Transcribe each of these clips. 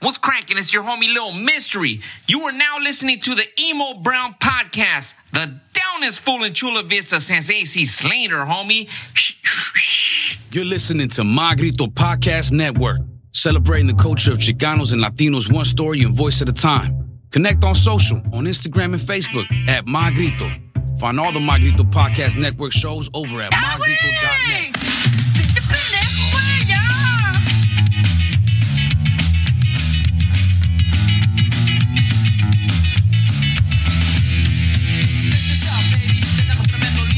What's cracking? It's your homie Little Mystery. You are now listening to the Emo Brown Podcast, the downest fool in Chula Vista since AC Slater, homie. You're listening to Magrito Podcast Network, celebrating the culture of Chicanos and Latinos one story and voice at a time. Connect on social, on Instagram and Facebook at Magrito. Find all the Magrito Podcast Network shows over at magrito.net.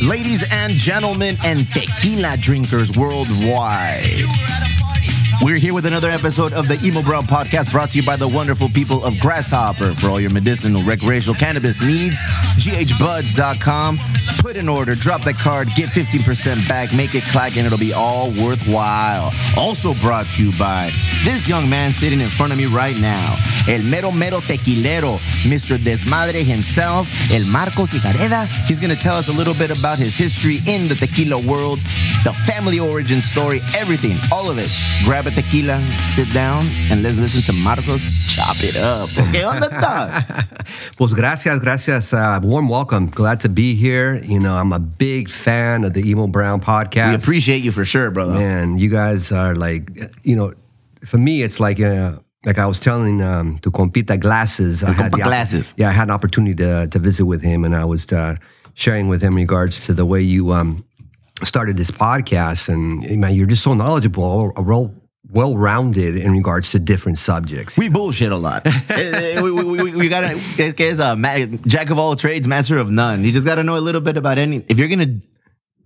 Ladies and gentlemen, and tequila drinkers worldwide. We're here with another episode of the Emo Brown Podcast brought to you by the wonderful people of Grasshopper. For all your medicinal, recreational cannabis needs, ghbuds.com. Put an order, drop that card, get 15% back, make it clack, and it'll be all worthwhile. Also brought to you by this young man sitting in front of me right now, El Mero Mero Tequilero, Mr. Desmadre himself, El Marcos Higareda. He's going to tell us a little bit about his history in the tequila world, the family origin story, everything, all of it. Grab a tequila, sit down, and let's listen to Marcos chop it up. ¿Qué onda, dog? Pues gracias, gracias. Uh, warm welcome. Glad to be here. You know, I'm a big fan of the Emo Brown podcast. We appreciate you for sure, brother. Man, you guys are like, you know, for me, it's like, uh, like I was telling um, to Compita Glasses. I had the Glasses. Yeah, I had an opportunity to, to visit with him, and I was uh, sharing with him in regards to the way you um, started this podcast. And man, you're just so knowledgeable, well, well rounded in regards to different subjects. We bullshit a lot. Eh, eh, we, we, we, we gotta, es que es a jack of all trades, master of none. You just gotta know a little bit about any. If you're gonna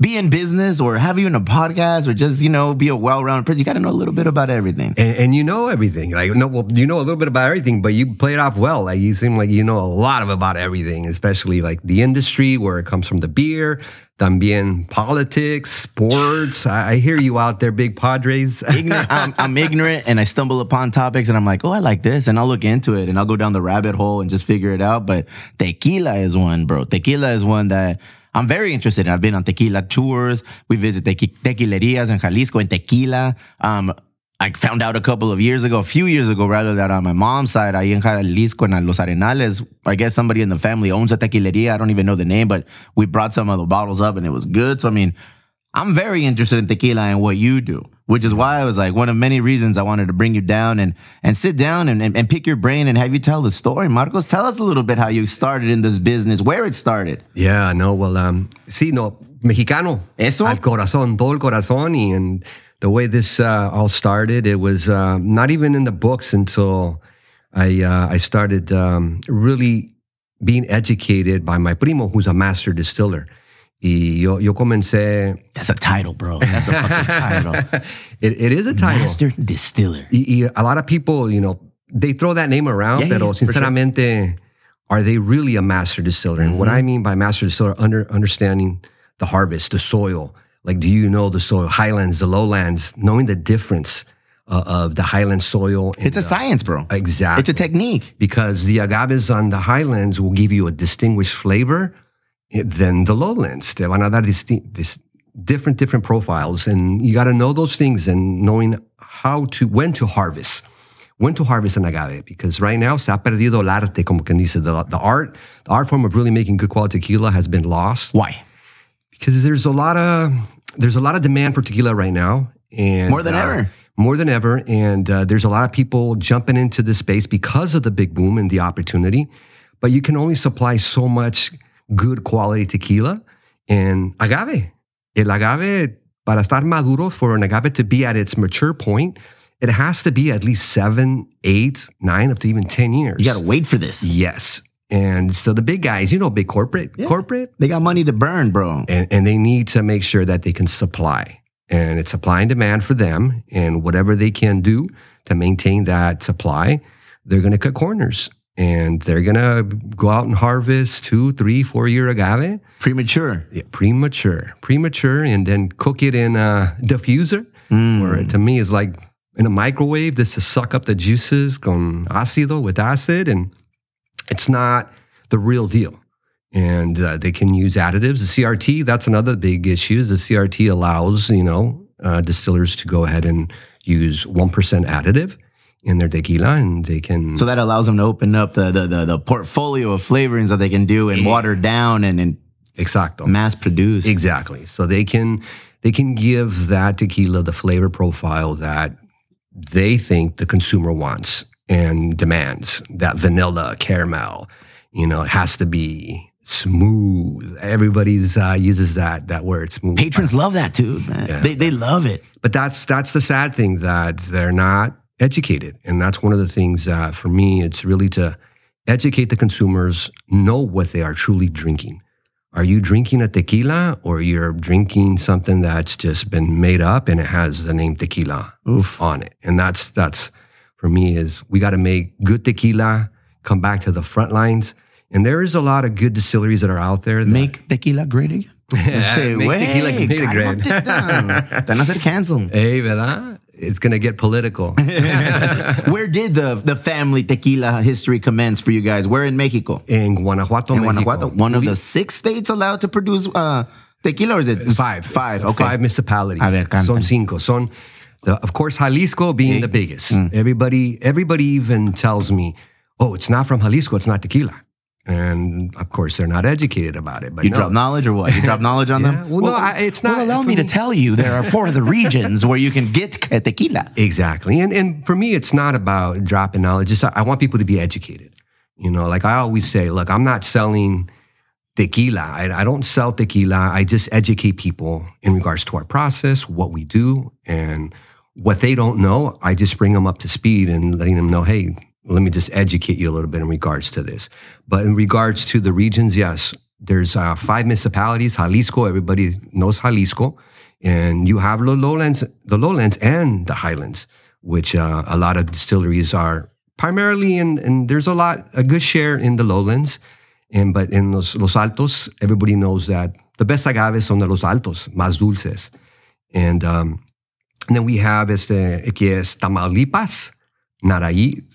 be in business or have even a podcast or just you know be a well-rounded person, you gotta know a little bit about everything. and, and you know everything. Like no, well, you know a little bit about everything, but you play it off well. Like you seem like you know a lot of about everything, especially like the industry where it comes from the beer, también politics, sports. I, I hear you out there, big Padres. ignorant, I'm, I'm ignorant and I stumble upon topics and I'm like, oh, I like this. And I'll look into it and I'll go down the rabbit hole and just figure it out. But tequila is one, bro. Tequila is one that I'm very interested in. I've been on tequila tours. We visit tequi- tequilerias in Jalisco and tequila. Um, I found out a couple of years ago, a few years ago, rather, that on my mom's side, ahí en Jalisco, en Los Arenales, I guess somebody in the family owns a tequileria. I don't even know the name, but we brought some of the bottles up and it was good. So, I mean, I'm very interested in tequila and what you do, which is why I was like one of many reasons I wanted to bring you down and and sit down and, and, and pick your brain and have you tell the story. Marcos, tell us a little bit how you started in this business, where it started. yeah, no, well, um, sí, no, mexicano. Eso. Al corazón, todo el corazón. Y, and the way this uh, all started, it was uh, not even in the books until I, uh, I started um, really being educated by my primo, who's a master distiller. Y yo, yo comencé, That's a title, bro. That's a fucking title. it, it is a title. Master distiller. Y, y a lot of people, you know, they throw that name around, Yeah, pero yeah, for sure. sinceramente, are they really a master distiller? And what I Mm-hmm. mean by master distiller, under, understanding the harvest, the soil. Like, do you know the soil, highlands, the lowlands, knowing the difference uh, of the highland soil? and It's a the- science, bro. Exactly. It's a technique. because the agaves on the highlands will give you a distinguished flavor than the lowlands. Te van a dar dis- different different profiles, and you got to know those things and knowing how to when to harvest. When to harvest an agave, because right now se ha perdido el arte, como quien dice, the, the art, the art form of really making good quality tequila has been lost Why? because there's a lot of there's a lot of demand for tequila right now, and More than uh, ever. more than ever. And uh, there's a lot of people jumping into this space because of the big boom and the opportunity. But you can only supply so much good quality tequila and agave. El agave para estar maduro for an agave to be at its mature point. It has to be at least seven, eight, nine, up to even ten years. You got to wait for this. yes. And so the big guys, you know, big corporate, corporate, They got money to burn, bro. and, and they need to make sure that they can supply. And it's supply and demand for them. And whatever they can do to maintain that supply, they're going to cut corners and they're going to go out and harvest two, three, four year agave. Premature. Yeah, premature, premature, and then cook it in a diffuser, or to me is like in a microwave. This to suck up the juices con ácido with acid, and it's not the real deal. And uh, they can use additives. The CRT, that's another big issue. The CRT allows you know uh, distillers to go ahead and use one percent additive. In their tequila, and they can. So that allows them to open up the the the, the portfolio of flavorings that they can do and water down and, and exacto. mass produce. Exactly. So they can they can give that tequila the flavor profile that they think the consumer wants and demands. That vanilla, caramel, you know, it has to be smooth. Everybody's uh, uses that that word smooth. Patrons love that too, man. They they love it. But that's that's the sad thing that they're not educated, and that's one of the things that for me it's really to educate the consumers, know what they are truly drinking. Are you drinking a tequila or you're drinking something that's just been made up and it has the name tequila on it? And that's that's for me is we got to make good tequila, come back to the front lines. And there is a lot of good distilleries that are out there that Make tequila great again. Say, Make tequila great again." Van a hacer cancel. Hey, ¿verdad? It's going to get political. Where did the the family tequila history commence for you guys? Where in Mexico? In Guanajuato, In Mexico. Guanajuato, one of the six states allowed to produce uh, tequila, or is it Five. Five. Okay. Five municipalities. A ver, Son cinco. Son, the, of course, Jalisco being the biggest. Mm. Everybody, everybody even tells me, "Oh, it's not from Jalisco. It's not tequila." And of course, they're not educated about it. But You no. drop knowledge or what? You drop knowledge on Yeah. them? Well, no, I- it's not- Well, allow for me to tell you, there are four of the regions where you can get tequila. Exactly. And and for me, it's not about dropping knowledge. It's, I want people to be educated. You know, like I always say, look, I'm not selling tequila. I, I don't sell tequila. I just educate people in regards to our process, what we do, and what they don't know. I just bring them up to speed and letting them know, hey, let me just educate you a little bit in regards to this. But in regards to the regions, yes, there's uh, five municipalities. Jalisco, everybody knows Jalisco, and you have the lowlands, the lowlands and the highlands, which uh, a lot of distilleries are primarily in. And there's a lot, a good share in the lowlands, and but in los, los altos, everybody knows that the best agaves son de los altos, más dulces, and um, and then we have este que es Tamaulipas, Nayarit,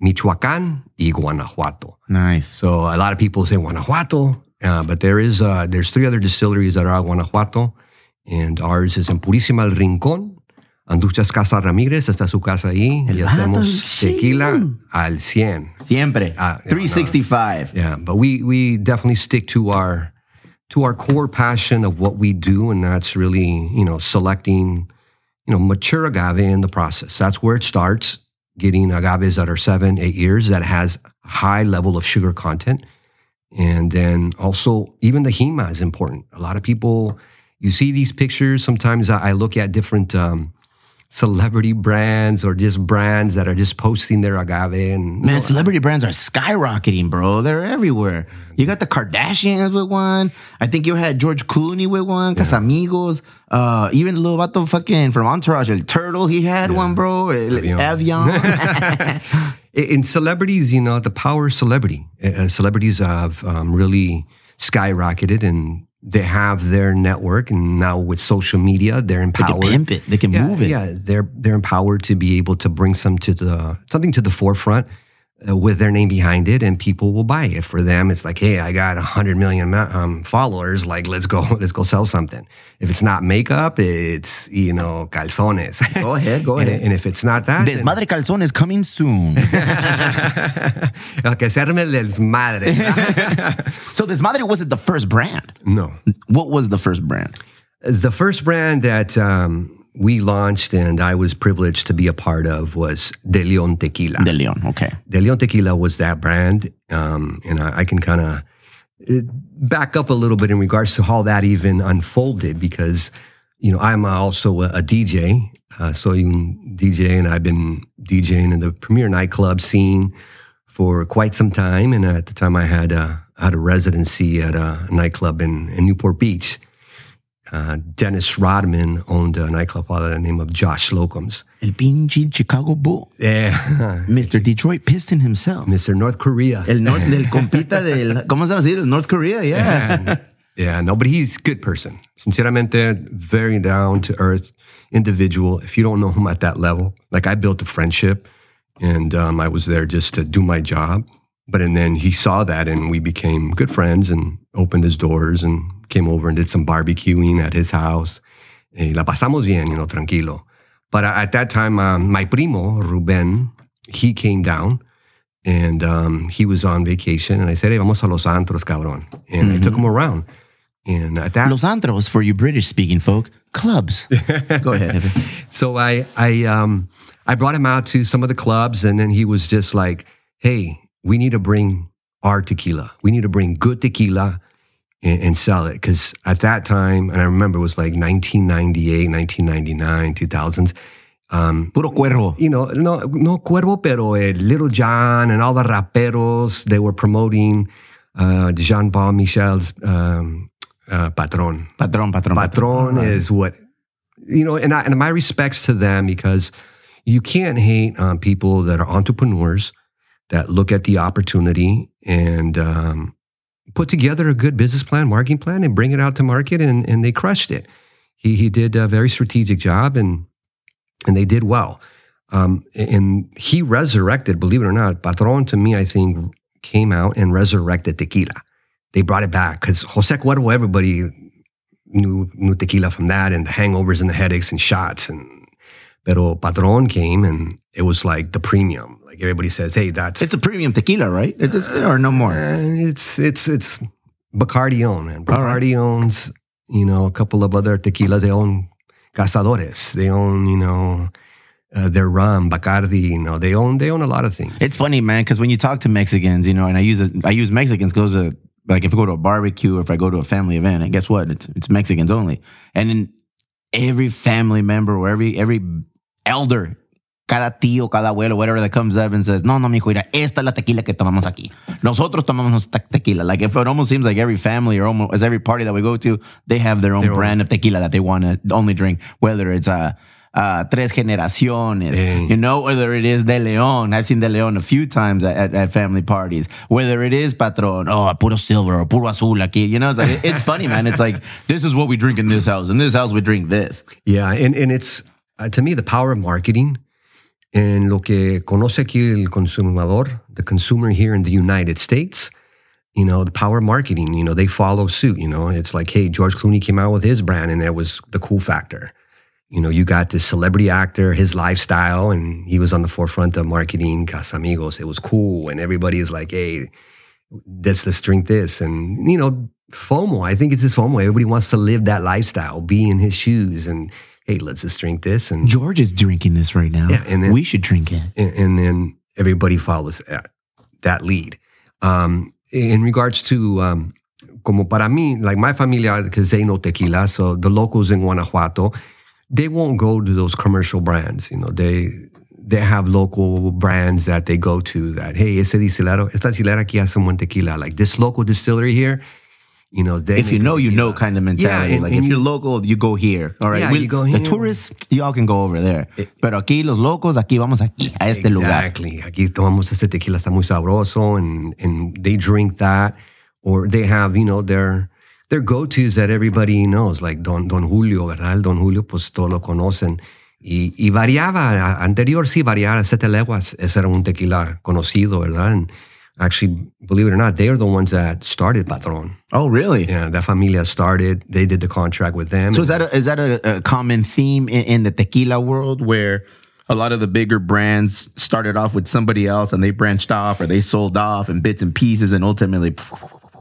Michoacán, y Guanajuato. Nice. So a lot of people say Guanajuato, uh, but there is uh, there's three other distilleries that are at Guanajuato, and ours is en Purísima el Rincón. Anduchas Casa Ramírez, está su casa ahí, y vato, hacemos sí. tequila al 100. Siempre. Ah, yeah, 365. Yeah, but we we definitely stick to our to our core passion of what we do, and that's really you know selecting you know mature agave in the process. That's where it starts. Getting agaves that are seven, eight years that has high level of sugar content, and then also even the jima is important. A lot of people, you see these pictures. Sometimes I, look at different. Um, celebrity brands or just brands that are just posting their agave and Man, celebrity brands are skyrocketing, bro. They're everywhere. You got the Kardashians with one. I think you had George Clooney with one. Casamigos. Uh, even little vato fucking from Entourage, El Turtle, he had one, bro. El- Avion. in celebrities, you know, the power of celebrity. Uh, celebrities have um, really skyrocketed and they have their network. And now with social media, they're they empowered. can pimp it. They can yeah, move it. Yeah, they're they're empowered to be able to bring some to the something to the forefront with their name behind it, and people will buy it. For them, it's like, hey, I got a hundred million um, followers. Like, let's go, let's go sell something. If it's not makeup, it's you know calzones. Go ahead, go and, ahead. and if it's not that, Desmadre Calzón is coming soon. que se arme el desmadre. so Desmadre wasn't the first brand. no. What was the first brand? The first brand that um, we launched and I was privileged to be a part of was De Leon Tequila. De Leon. Okay. De Leon Tequila was that brand. Um, and I, I can kind of back up a little bit in regards to how that even unfolded because, you know, I'm also a, a DJ. Uh, so you DJ and I've been DJing in the premier nightclub scene for quite some time. And at the time I had a, had a residency at a nightclub in, in Newport Beach. Uh, Dennis Rodman owned a nightclub by the name of Josh Slocum's. El pinche Chicago Bull. Yeah. Mr. Detroit Piston himself. Mr. North Korea. El norte del compita del, ¿cómo se llama North Korea, yeah. Yeah, no, but he's a good person. Sinceramente, very down to earth individual. If you don't know him at that level, like I built a friendship and um, I was there just to do my job. But and then he saw that and we became good friends and opened his doors and came over and did some barbecuing at his house. Y la pasamos bien, you know, tranquilo. But uh, at that time, um, my primo, Ruben, he came down and um, he was on vacation. And I said, hey, vamos a Los Antros, cabrón. And I took him around. And at that Los Antros, for you British speaking folk, clubs. Go ahead. Jefe. So I I um I brought him out to some of the clubs, and then he was just like, "Hey, we need to bring our tequila. We need to bring good tequila and, and sell it." Because at that time, and I remember it was like 1998, 1999, 2000s. Um, Puro cuervo. you know, no, no Cuervo, pero eh, Lil Jon and all the raperos, they were promoting uh, John Paul Mitchell's um, uh, Patron. Patron, patron. Patron is what you know, and I, and my respects to them because you can't hate on people that are entrepreneurs that look at the opportunity and um, put together a good business plan, marketing plan, and bring it out to market, and and they crushed it. He he did a very strategic job, and and they did well. Um, and he resurrected, believe it or not, Patron to me, I think, came out and resurrected tequila. They brought it back because Jose Cuervo, everybody knew, knew tequila from that and the hangovers and the headaches and shots. And pero Patron came and it was like the premium. Everybody says, hey, that's It's a premium tequila, right? It's just, or no more. uh, it's it's it's Bacardi own and All right. Bacardi owns you know a couple of other tequilas. They own Cazadores. They own you know uh, their rum, Bacardi. You know they own they own a lot of things. It's funny, man, because when you talk to Mexicans, you know, and I use it, I use Mexicans goes to like if I go to a barbecue or if I go to a family event, and guess what? It's it's Mexicans only, and then every family member or every every elder, cada tío, cada abuelo, whatever that comes up and says, no, no, mijo, mira, esta es la tequila que tomamos aquí. Nosotros tomamos te- tequila. Like if it almost seems like every family or almost every party that we go to, they have their own Their own. brand of tequila that they want to only drink, whether it's a. Uh, tres generaciones, you know, whether it is De Leon. I've seen De Leon a few times at, at, at family parties. Whether it is Patron, oh, puro silver or puro azul aquí. You know, it's like, it's funny, man. It's like, this is what we drink in this house. In this house, we drink this. Yeah, and, and it's uh, to me the power of marketing and lo que conoce aquí el consumidor, the consumer here in the United States, you know, the power marketing, you know, they follow suit, you know. It's like, hey, George Clooney came out with his brand and that was the cool factor. You know, you got this celebrity actor, his lifestyle, and he was on the forefront of marketing Casamigos. It was cool. And everybody is like, hey, let's, let's drink this. And, you know, FOMO, I think it's this FOMO. Everybody wants to live that lifestyle, be in his shoes, and hey, let's just drink this. And, George is drinking this right now. Yeah, and then- we should drink it. and, and then everybody follows that, that lead. Um, in regards to, um, como para mí, like my familia, because they know tequila, so the locals in Guanajuato, they won't go to those commercial brands. You know, they they have local brands that they go to that, hey, ese distillero, esta distillera aquí hace buen tequila. Like this local distillery here, you know, they If you know, you know kind of mentality. and- like and if you- you're local, you go here. All right. Yeah, We- you go The here. Eh, tourists, y'all can go over there. Pero aquí, los locos, aquí vamos aquí, a este lugar. Exactly. Aquí tomamos este tequila, está muy sabroso, and and they drink that, or they have, you know, their their go-tos that everybody knows, like Don Don Julio, ¿verdad? El Don Julio, pues todos lo conocen. Y, y variaba, anterior sí variaba, Sete Leguas, ese era un tequila conocido, ¿verdad? And actually, believe it or not, they are the ones that started Patron. Oh, really? Yeah, that familia started, they did the contract with them. So is that a, is that a, a common theme in, in the tequila world where a lot of the bigger brands started off with somebody else and they branched off or they sold off in bits and pieces and ultimately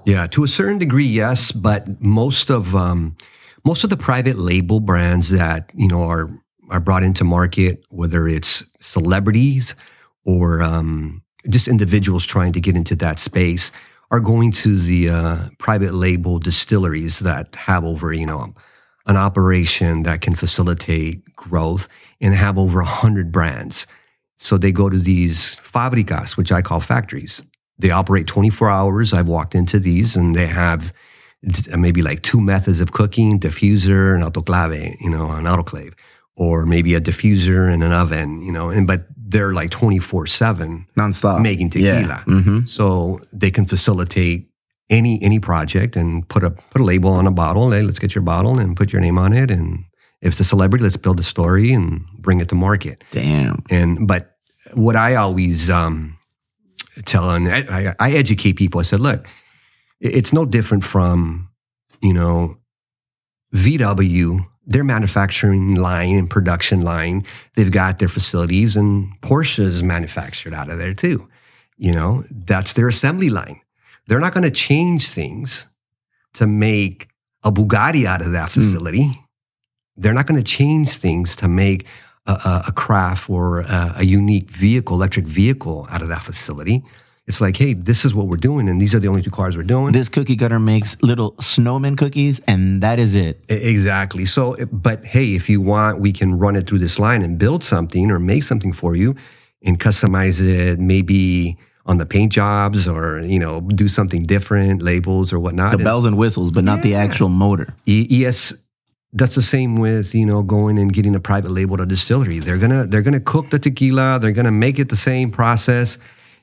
Yeah, to a certain degree, yes, but most of um, most of the private label brands that you know are are brought into market, whether it's celebrities or um, just individuals trying to get into that space, are going to the uh, private label distilleries that have over you know an operation that can facilitate growth and have over a hundred brands. So they go to these fábricas, which I call factories. They operate 24 hours. I've walked into these and they have maybe like two methods of cooking, diffuser and autoclave, you know, an autoclave, or maybe a diffuser and an oven, you know, and but they're like 24 7 nonstop making tequila. hmm So they can facilitate any any project and put a put a label on a bottle. Hey, let's get your bottle and put your name on it. And if it's a celebrity, let's build a story and bring it to market. Damn. And but what I always um, tell and I, I, I educate people. I said, look, it's no different from you know VW their manufacturing line and production line. They've got their facilities, and Porsche's manufactured out of there too. You know, that's their assembly line. They're not going to change things to make a Bugatti out of that hmm. facility. They're not going to change things to make a, a, a craft or a, a unique vehicle, electric vehicle out of that facility. It's like, hey, this is what we're doing, and these are the only two cars we're doing. This cookie cutter makes little snowman cookies, and that is it. Exactly. So, eh, but hey, if you want, we can run it through this line and build something or make something for you and customize it maybe on the paint jobs or, you know, do something different, labels or whatnot. The bells and whistles, but not the actual motor. E- yes, that's the same with, you know, going and getting a private label to distillery. They're to they're to cook the tequila, they're to make it the same process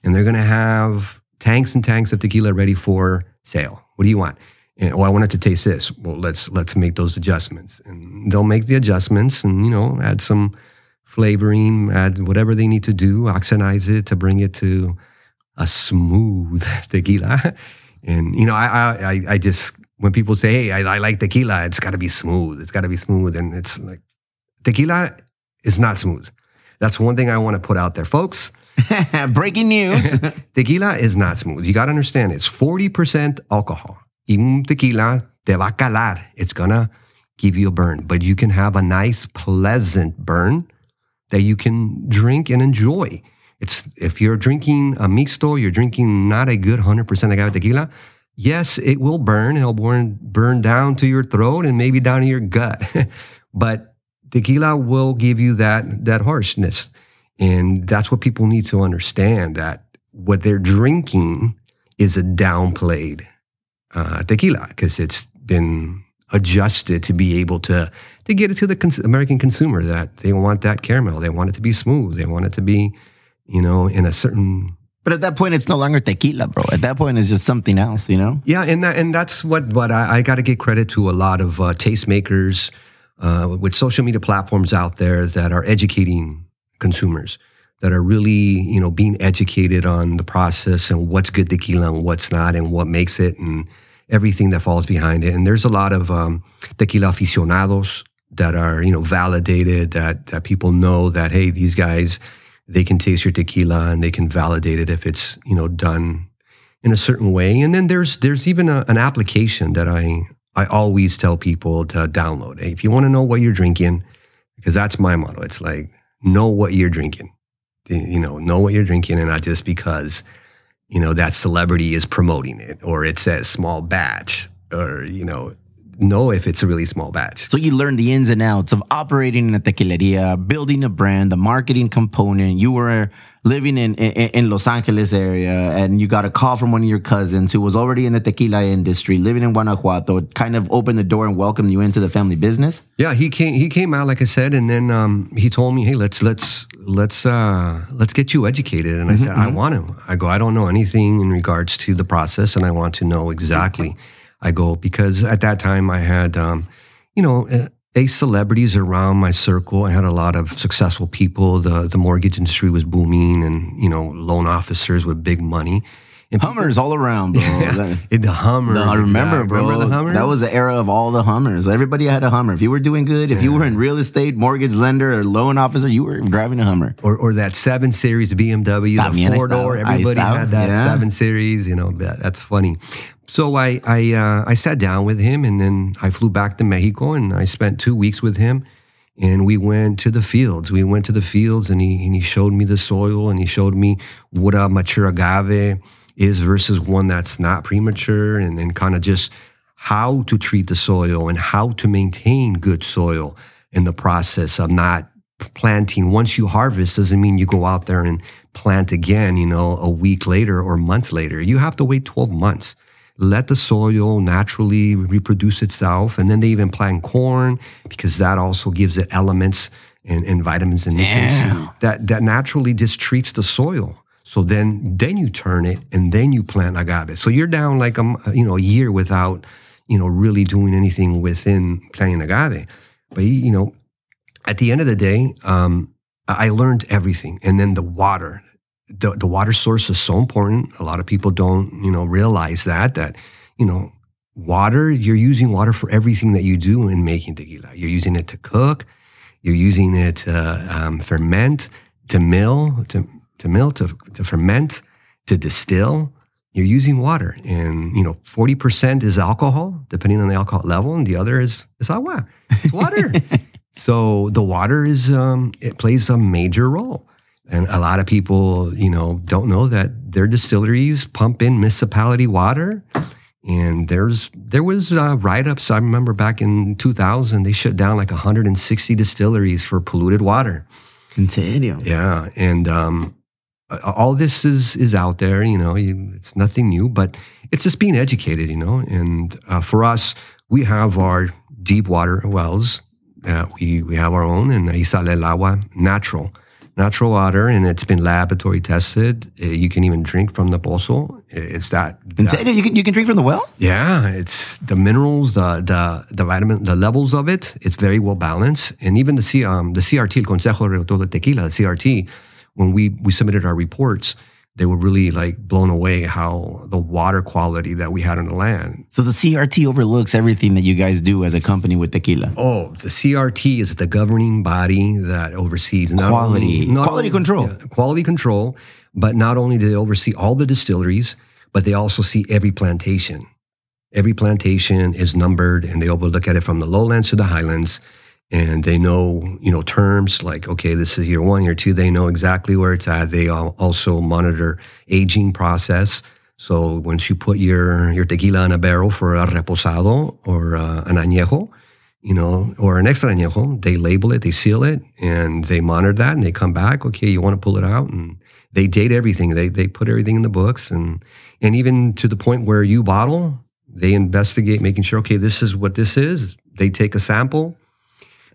and they're going to have tanks and tanks of tequila ready for sale. What do you want? And, oh, I want it to taste this. Well, let's let's make those adjustments, and they'll make the adjustments, and you know, add some flavoring, add whatever they need to do, oxidize it to bring it to a smooth tequila. And you know, I I I- just when people say, "Hey, I, I like tequila," it's got to be smooth. It's got to be smooth, and it's like tequila is not smooth. That's one thing I want to put out there, folks. Breaking news. Tequila is not smooth. You got to understand it's 40% alcohol. Un tequila te va calar. It's going to give you a burn, but you can have a nice, pleasant burn that you can drink and enjoy. It's if you're drinking a mixto, you're drinking not a good 100% agave tequila. Yes, it will burn. It'll burn, burn down to your throat and maybe down to your gut. but tequila will give you that that harshness. And that's what people need to understand that what they're drinking is a downplayed uh, tequila because it's been adjusted to be able to to get it to the cons- American consumer that they want that caramel, they want it to be smooth, they want it to be, you know, in a certain but at that point, it's no longer tequila, bro. At that point, it's just something else, you know? yeah, and that and that's what what I, I got to give credit to a lot of uh, tastemakers uh, with social media platforms out there that are educating consumers, that are really you know being educated on the process and what's good tequila and what's not, and what makes it, and everything that falls behind it. And there's a lot of um, tequila aficionados that are you know validated that that people know that hey these guys they can taste your tequila and they can validate it if it's you know done in a certain way. And then there's there's even a, an application that I I always tell people to download. If you want to know what you're drinking, because that's my motto. It's like know what you're drinking. You know, know what you're drinking, and not just because you know that celebrity is promoting it or it says small batch or you know know if it's a really small batch. So you learn the ins and outs of operating in a tequileria, building a brand, the marketing component. You were living in, in in Los Angeles area, and you got a call from one of your cousins who was already in the tequila industry, living in Guanajuato. It kind of opened the door and welcomed you into the family business. Yeah, he came. He came out like I said, and then um, he told me, "Hey, let's let's let's uh, let's get you educated." And I said, "I want to." I go, "I don't know anything in regards to the process, and I want to know exactly." I go because at that time I had, um, you know, uh, a celebrities around my circle. I had a lot of successful people. The the mortgage industry was booming, and you know, loan officers with big money. And people- Hummers all around, bro. yeah, the Hummers. No, I remember, exact- bro. Remember the Hummers? That was the era of all the Hummers. Everybody had a Hummer. If you were doing good, if you were in real estate, mortgage lender, or loan officer, you were driving a Hummer. or, or that seven series BMW, the four door. Everybody had that yeah. seven series. You know, that, that's funny. So I I uh, I sat down with him, and then I flew back to Mexico, and I spent two weeks with him. And we went to the fields. We went to the fields, and he and he showed me the soil, and he showed me what a mature agave is versus one that's not premature, and then kind of just how to treat the soil and how to maintain good soil in the process of not planting. Once you harvest, doesn't mean you go out there and plant again, you know, a week later or months later. You have to wait 12 months. Let the soil naturally reproduce itself. And then they even plant corn because that also gives it elements and, and vitamins and nutrients that, that naturally just treats the soil. So then, then you turn it and then you plant agave. So you're down like a, you know, a year without, you know, really doing anything within planting agave. But, you know, at the end of the day, um, I learned everything. And then the water, the, the water source is so important. A lot of people don't, you know, realize that, that, you know, water, you're using water for everything that you do in making tequila. You're using it to cook, you're using it to um, ferment, to mill, to, to mill, to, to ferment, to distill. You're using water, and you know, forty percent is alcohol, depending on the alcohol level, and the other is is agua. It's water. so the water is um, it plays a major role. And a lot of people, you know, don't know that their distilleries pump in municipality water. And there's there was uh, write-ups. I remember back in 2000, they shut down like 160 distilleries for polluted water. Serio? Yeah, and um, all this is is out there. You know, you, it's nothing new, but it's just being educated. You know, and uh, for us, we have our deep water wells. Uh, we we have our own, and sale agua natural, natural water, and it's been laboratory tested. Uh, you can even drink from the pozo. It's that. That- You can, you can drink from the well? yeah, it's the minerals, the the the vitamin, the levels of it. It's very well balanced, and even the C, um, the CRT, el Consejo Regulador de Tequila, the CRT, when we we submitted our reports, they were really like blown away how the water quality that we had on the land. So the CRT overlooks everything that you guys do as a company with tequila. Oh, the CRT is the governing body that oversees not Quality. only- not Quality control. yeah, quality control. But not only do they oversee all the distilleries, but they also see every plantation. Every plantation is numbered, and they overlook at it from the lowlands to the highlands, and they know you know terms like okay, this is year one, year two. They know exactly where it's at. They also monitor aging process. So once you put your your tequila in a barrel for a reposado or uh, an añejo, you know, or an extra añejo, they label it, they seal it, and they monitor that, and they come back. Okay, you want to pull it out, and they date everything. They they put everything in the books, and and even to the point where you bottle, they investigate, making sure okay, this is what this is. They take a sample.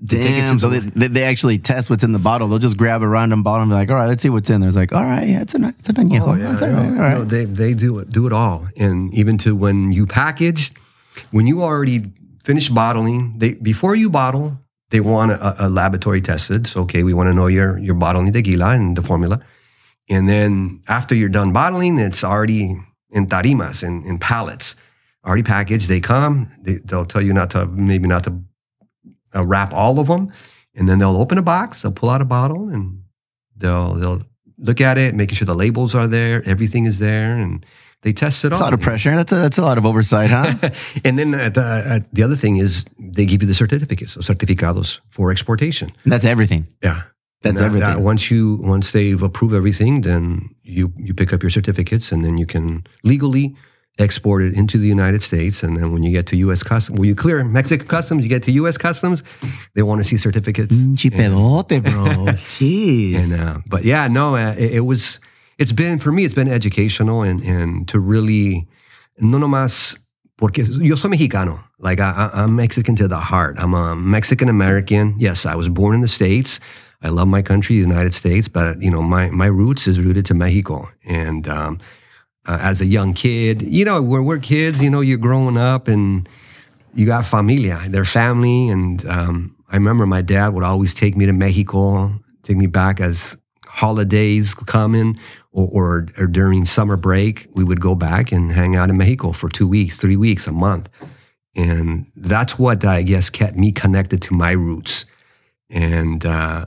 They take it Damn. So they, they, they actually test what's in the bottle. They'll just grab a random bottle and be like, all right, let's see what's in there. It's like, all right, yeah, it's a, it's a añejo. Oh, yeah, It's all right, all right. no, they they do it do it all, and even to when you package, when you already finish bottling, they before you bottle, they want a, a laboratory tested. So okay, we want to know your your bottling tequila and the formula, and then after you're done bottling, it's already in tarimas in in pallets, already packaged. They come, they, they'll tell you not to maybe not to uh, wrap all of them, and then they'll open a box, they'll pull out a bottle, and they'll they'll look at it, making sure the labels are there, everything is there, and they test it That's all. a lot of pressure. That's a, that's a lot of oversight, huh? and then uh, the, uh, the other thing is they give you the certificates, or certificados for exportation. that's everything. Yeah. That's And that- that everything. once you once they've approved everything, then you you pick up your certificates, and then you can legally export it into the United States. And then when you get to U.S. customs, when you clear Mexican customs, you get to U.S. customs, they want to see certificates. Pinche pedote, bro. Jeez. And uh, but yeah, no, uh, it, it was. It's been for me. It's been educational and and to really no nomás porque yo soy mexicano. Like I, I'm Mexican to the heart. I'm a Mexican American. Yes, I was born in the states. I love my country, the United States. But you know, my my roots is rooted to Mexico. And um, uh, as a young kid, you know, we're we're kids. You know, you're growing up and you got familia, their family. And um, I remember my dad would always take me to Mexico, take me back as holidays coming or, or, or during summer break. We would go back and hang out in Mexico for two weeks, three weeks, a month. And that's what I guess kept me connected to my roots and uh,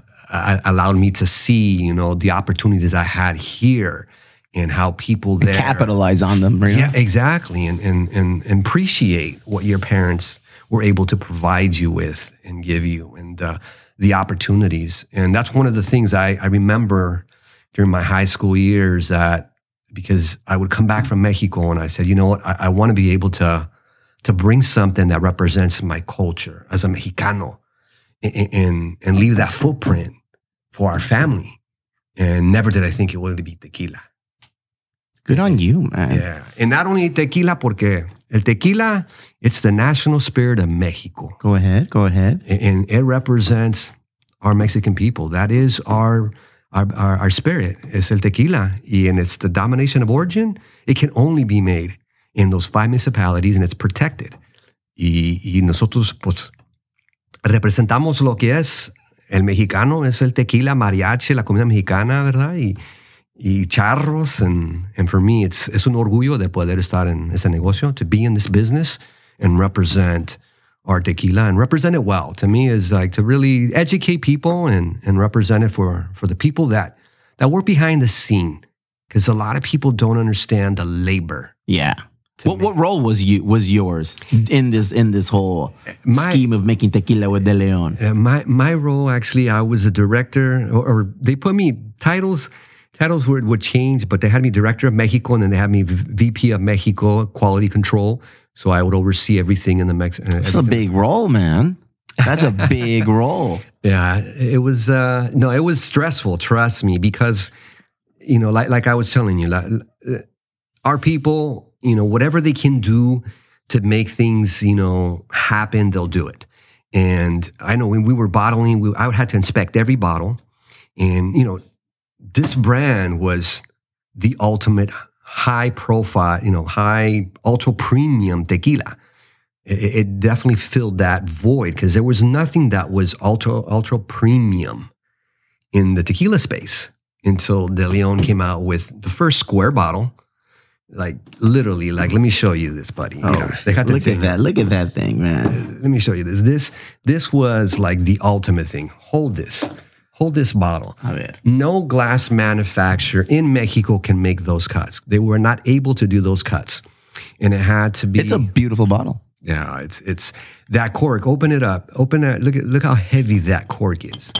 allowed me to see, you know, the opportunities I had here and how people there Capitalize on them, know? yeah, exactly. And, and, and, and appreciate what your parents were able to provide you with and give you and uh, the opportunities. And that's one of the things I, I remember during my high school years that because I would come back from Mexico and I said, you know what, I, I want to be able to, to bring something that represents my culture as a Mexicano and, and, and leave that footprint for our family. And never did I think it would be tequila. Good on you, man. Yeah. And not only tequila, porque el tequila, it's the national spirit of Mexico. Go ahead. Go ahead. And it represents our Mexican people. That is our our, our, our spirit. It's el tequila. And it's the domination of origin. It can only be made in those five municipalities and it's protected. Y, y nosotros, pues, representamos lo que es el mexicano, es el tequila, mariachi, la comida mexicana, ¿verdad? Y, y charros. And, and for me, it's, es un orgullo de poder estar en ese negocio, to be in this business and represent our tequila and represent it well. To me, is like to really educate people and and represent it for for the people that that work behind the scene. Because a lot of people don't understand the labor. Yeah. What what role was you was yours in this in this whole My- scheme of making tequila with De Leon? Uh, my my role actually, I was a director, or, or they put me titles. Titles would, would change, but they had me director of Mexico, and then they had me VP of Mexico quality control. So I would oversee everything in the Mex. uh, That's a big role, man. That's a big role. Yeah, it was. Uh, no, it was stressful. Trust me, because you know, like like I was telling you, like, uh, our people, you know, whatever they can do to make things, you know, happen, they'll do it. And I know when we were bottling, we, I had to inspect every bottle, and you know, this brand was the ultimate high profile, you know, high ultra premium tequila it, it definitely filled that void because there was nothing that was ultra ultra premium in the tequila space until De Leon came out with the first square bottle. Like literally, like let me show you this, buddy. You oh, know, they got Oh, Look thing. at that. Look at that thing, man. Let me show you this. This this was like the ultimate thing. Hold this. Hold this bottle. A ver. No glass manufacturer in Mexico can make those cuts. They were not able to do those cuts. And it had to be It's a beautiful bottle. yeah, it's it's that cork. Open it up. Open that. Look at look how heavy that cork is.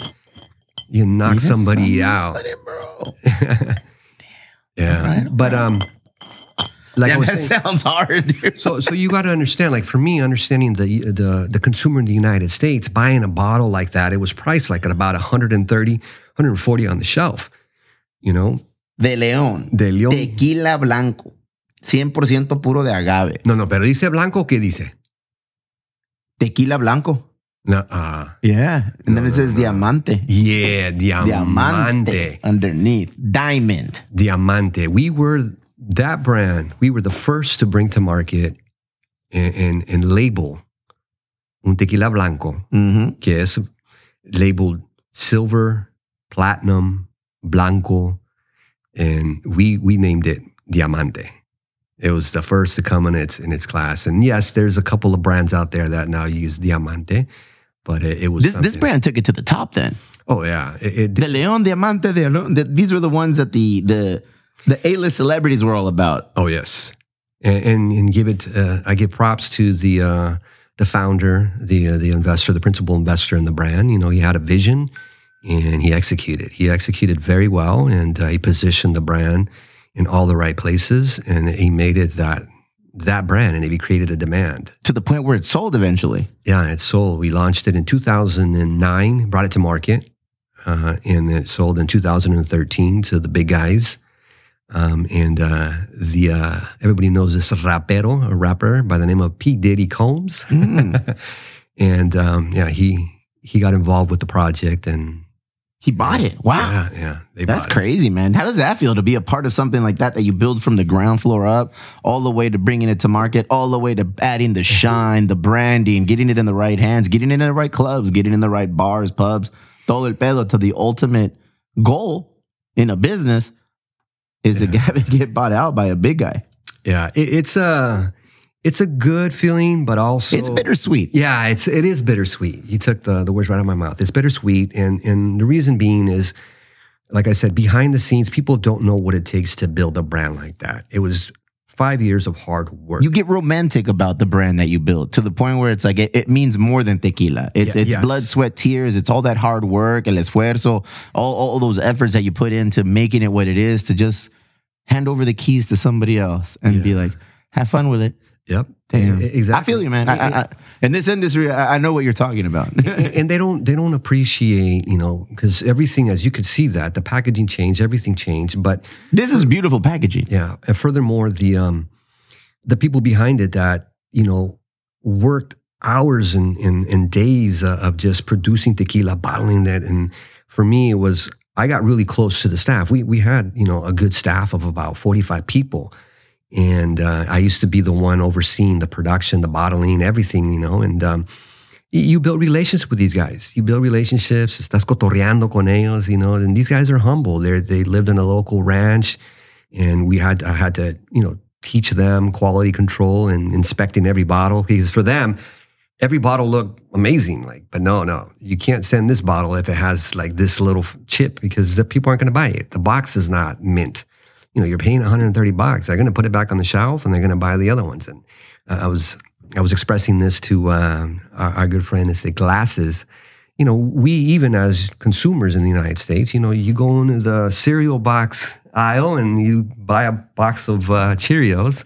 You knock somebody out. Damn. Yeah, but um, like Damn, that saying, sounds hard, dude. so so you got to understand. Like for me, understanding the the the consumer in the United States buying a bottle like that, it was priced like at about 130, 140 on the shelf. You know, De León. De León. Tequila blanco. 100% puro de agave. no, no, pero dice blanco, ¿qué dice? Tequila blanco. No, ah, Yeah. And then it says diamante. yeah, diamante. Diamante. Underneath. Diamond. Diamante. We were that brand. We were the first to bring to market and, and, and label un tequila blanco, Mm-hmm. que es labeled silver, platinum, blanco, and we we named it Diamante. It was the first to come in its in its class. And yes, there's a couple of brands out there that now use Diamante, but it, it was This, this brand took it to the top then. Oh yeah, it, it De Leon, Diamante, De the- These were the ones that the the the A-list celebrities were all about. Oh yes, and and, and give it. Uh, I give props to the uh, the founder, the uh, the investor, the principal investor in the brand. You know, he had a vision, and he executed. He executed very well, and uh, he positioned the brand in all the right places, and he made it that that brand, and he created a demand. To the point where it sold eventually. Yeah, it sold. We launched it in 2009, brought it to market, uh, and it sold in 2013 to the big guys. Um, and uh, the uh, everybody knows this rapero, a rapper by the name of P Diddy Combs, and um, yeah, he he got involved with the project, and He bought it. Wow. yeah, yeah, they That's crazy, man. How does that feel to be a part of something like that that you build from the ground floor up, all the way to bringing it to market, all the way to adding the shine, the branding, getting it in the right hands, getting it in the right clubs, getting it in the right bars, pubs, todo el pedo to the ultimate goal in a business is to get, get bought out by a big guy. Yeah, it, it's a it's a good feeling, but also It's bittersweet. Yeah, it's it is bittersweet. You took the the words right out of my mouth. It's bittersweet, and and the reason being is, like I said, behind the scenes, people don't know what it takes to build a brand like that. It was five years of hard work. You get romantic about the brand that you built to the point where it's like it, it means more than tequila. It, Yeah, it's yes. blood, sweat, tears. It's all that hard work, el esfuerzo, all, all those efforts that you put into making it what it is to just hand over the keys to somebody else and be like, have fun with it. yep, Damn. Exactly. I feel you, man. I, I, in this industry, I, I know what you're talking about. and they don't they don't appreciate you know because everything as you could see that the packaging changed, everything changed, but this is beautiful packaging. Yeah, and furthermore, the um, the people behind it that you know worked hours and and, and days uh, of just producing tequila, bottling it, and for me, it was I got really close to the staff. We we had you know a good staff of about forty five people, and uh, I used to be the one overseeing the production, the bottling, everything, you know, and. Um, you build relationships with these guys. You build relationships. Estás cotorreando con ellos, you know. And these guys are humble. They they lived in a local ranch, and we had I had to you know teach them quality control and inspecting every bottle because for them, every bottle looked amazing. Like, but no, no, you can't send this bottle if it has like this little chip because the people aren't going to buy it. The box is not mint. You know, you're paying 130 bucks. They're going to put it back on the shelf and they're going to buy the other ones. And uh, I was I was expressing this to uh, our, our good friend. It's the glasses. You know, we even as consumers in the United States, you know, you go into the cereal box aisle and you buy a box of uh, Cheerios.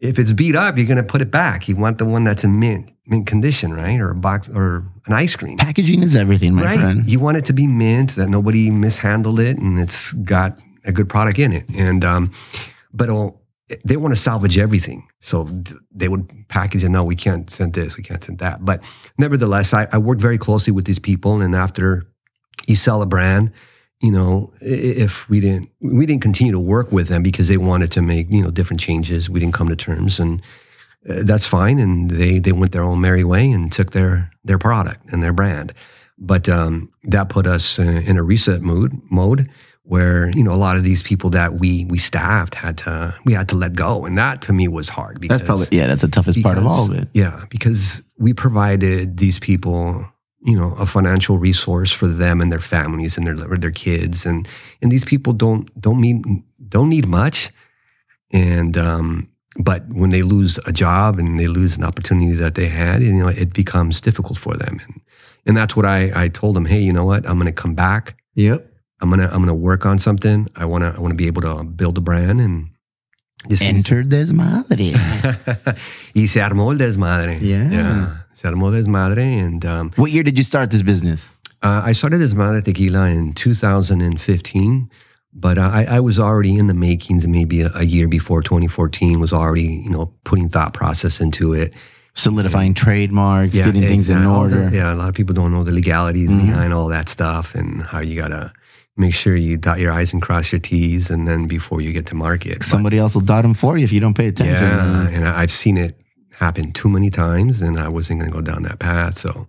If it's beat up, you're going to put it back. You want the one that's in mint mint condition, right? Or a box or an ice cream. Packaging is everything, my right. friend. You want it to be mint, that nobody mishandled it, and it's got a good product in it. And um, but they want to salvage everything, so th- they would package it. No, we can't send this, we can't send that. But nevertheless, I, I worked very closely with these people, and after you sell a brand, you know, if we didn't we didn't continue to work with them because they wanted to make you know different changes, we didn't come to terms and uh, that's fine. And they they went their own merry way and took their their product and their brand. But um, that put us in, in a reset mood mode where you know a lot of these people that we we staffed had to we had to let go, and that to me was hard because That's probably yeah. That's the toughest part of all of it. yeah, because we provided these people, you know, a financial resource for them and their families and their their kids, and and these people don't don't need don't need much, and um, but when they lose a job and they lose an opportunity that they had, you know, it becomes difficult for them, and and that's what I I told them, hey, you know what, I'm going to come back. Yep. I'm gonna I'm gonna work on something. I wanna I wanna be able to build a brand and just Enter desmadre. y se armó el desmadre. Yeah. Se armó desmadre. And um, what year did you start this business? uh, I started Desmadre Tequila in 2015, but I, I was already in the makings maybe a, a year before 2014, was already, you know, putting thought process into it. Solidifying trademarks, getting things in all the- order. yeah, a lot of people don't know the legalities behind all that stuff and how you got to make sure you dot your I's and cross your T's and then before you get to market. But- Somebody else will dot them for you if you don't pay attention. Yeah, and I- I've seen it happen too many times, and I wasn't going to go down that path. So,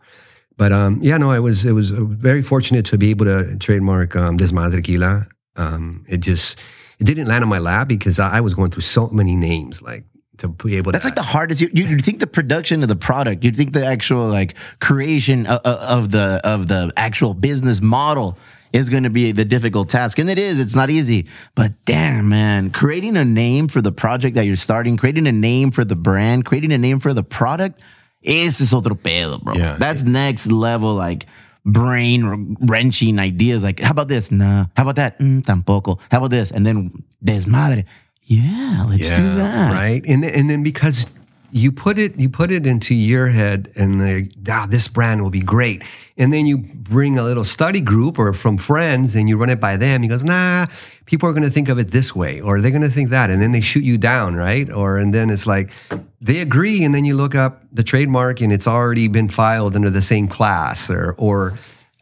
but um, yeah, no, I was it was uh, very fortunate to be able to trademark um, Desmadre Tequila. Um, it just it didn't land on my lap because I, I was going through so many names, like to be able. To That's to, like the hardest. You, you you think the production of the product, you think the actual like creation of, of the of the actual business model is going to be the difficult task, and it is. It's not easy, but damn, man, creating a name for the project that you're starting, creating a name for the brand, creating a name for the product, ese es otro pedo, bro. Yeah. That's next level, like brain wrenching ideas. Like, how about this? Nah. How about that? Mm, tampoco. How about this? And then desmadre. Yeah, let's do that. right? And and then because you put it you put it into your head and like, ah, this brand will be great, and then you bring a little study group or from friends and you run it by them. He goes, nah, people are going to think of it this way, or they're going to think that, and then they shoot you down, right? Or and then it's like they agree, and then you look up the trademark and it's already been filed under the same class, or or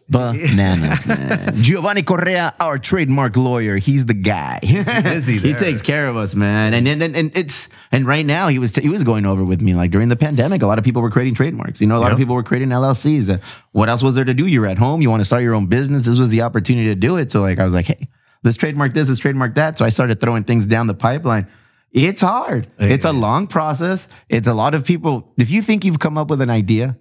Bananas, man. Giovanni Correa, our trademark lawyer, he's the guy. busy he takes care of us, man. And and, and, and it's and right now he was he was going over with me like during the pandemic. A lot of people were creating trademarks. You know, a lot of people were creating LLCs. Uh, What else was there to do? You're at home. You want to start your own business. This was the opportunity to do it. So like I was like, hey, let's trademark this. Let's trademark that. So I started throwing things down the pipeline. It's hard. It it's a long process. It's a lot of people. If you think you've come up with an idea,